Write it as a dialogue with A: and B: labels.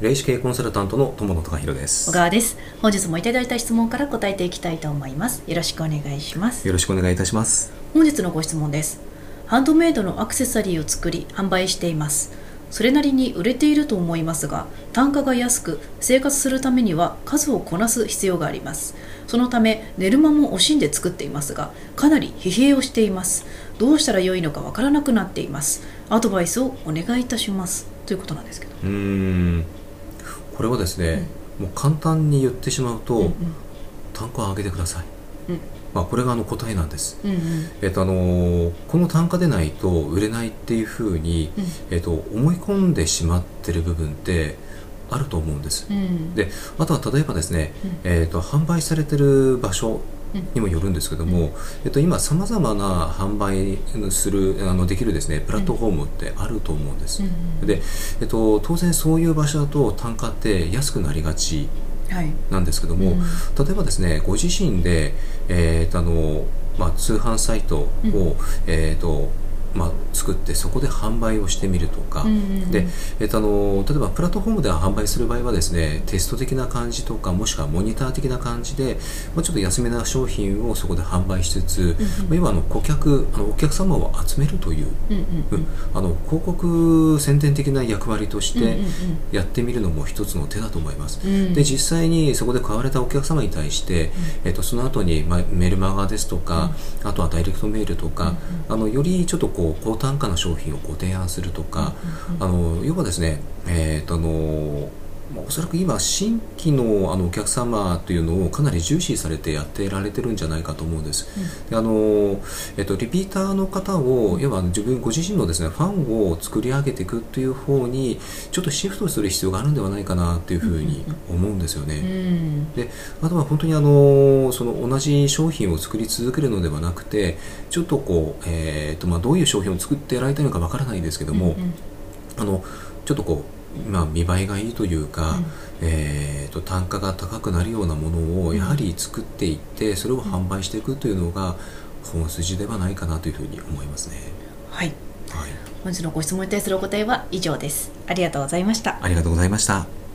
A: 霊視系コンサルタントの友野隆弘です。
B: 小川です。本日もいただいた質問から答えていきたいと思います。よろしくお願いします。
A: よろしくお願いいたします。
B: 本日のご質問です。ハンドメイドのアクセサリーを作り販売しています。それなりに売れていると思いますが単価が安く生活するためには数をこなす必要があります。そのため寝る間も惜しんで作っていますがかなり疲弊をしています。どうしたら良いのかわからなくなっています。アドバイスをお願いいたします。ということなんですけど。
A: うーんこれはですね、もう簡単に言ってしまうと、
B: うんうん。
A: 単価を上げてください、
B: うん。
A: まあ、これがあの答えなんです、
B: うんうん。
A: えっとあのーこの単価でないと売れないっていうふうに、
B: うん。
A: えっと、思い込んでしまってる部分ってあると思うんです、
B: うん。
A: であとは例えばですね、
B: うん。
A: えー、と販売されてる場所にもよるんですけども、えっと、今さまざまな販売するあのできるですねプラットフォームってあると思うんです、
B: うん。
A: で、えっと、当然そういう場所だと単価って安くなりがち
B: はい。
A: なんですけども、
B: うん。
A: 例えばですねご自身で、えーとあのまあ、通販サイトを、
B: うん。
A: えーとまあ、作ってそこで販売をしてみるとか、
B: うんうんうん。
A: で、えーとあの例えばプラットフォームで販売する場合はですね。テスト的な感じとかもしくはモニター的な感じで、まあ、ちょっと安めな商品をそこで販売しつつ、
B: うん
A: まあ、要はあの顧客あのお客様を集めるという、
B: うんうん
A: うん。あの広告宣伝的な役割として
B: うんうんうん。
A: やってみるのも一つの手だと思います。
B: うん。
A: で実際にそこで買われたお客様に対して、えっとその後に、まあ、メルマガですとか、あとはダイレクトメールとか、あのよりちょっとこう高単価な商品をご提案するとか、あの要はですね、えっとあのまあおそらく今新規のあのお客様というのをかなり重視されてやってられてるんじゃないかと思うんです。であのえっと、リピーターの方を要は自分ご自身のですねファンを作り上げていくという方にちょっとシフトする必要があるんではないかなというふうに思うんですよね。
B: うん
A: であとは本当にあのその同じ商品を作り続けるのではなくてちょっとこう、えーとまあ、どういう商品を作ってやられたいのかわからないですけども、
B: うん
A: あのちょっとこう、まあ、見栄えがいいというか、
B: うん。
A: えー、と単価が高くなるようなものをやはり作っていってそれを販売していくというのが本筋ではないかなというふうに思いますね。
B: はい。
A: はい、
B: 本日のご質問に対するお答えは以上です。ありがとうございました。
A: ありがとうございました。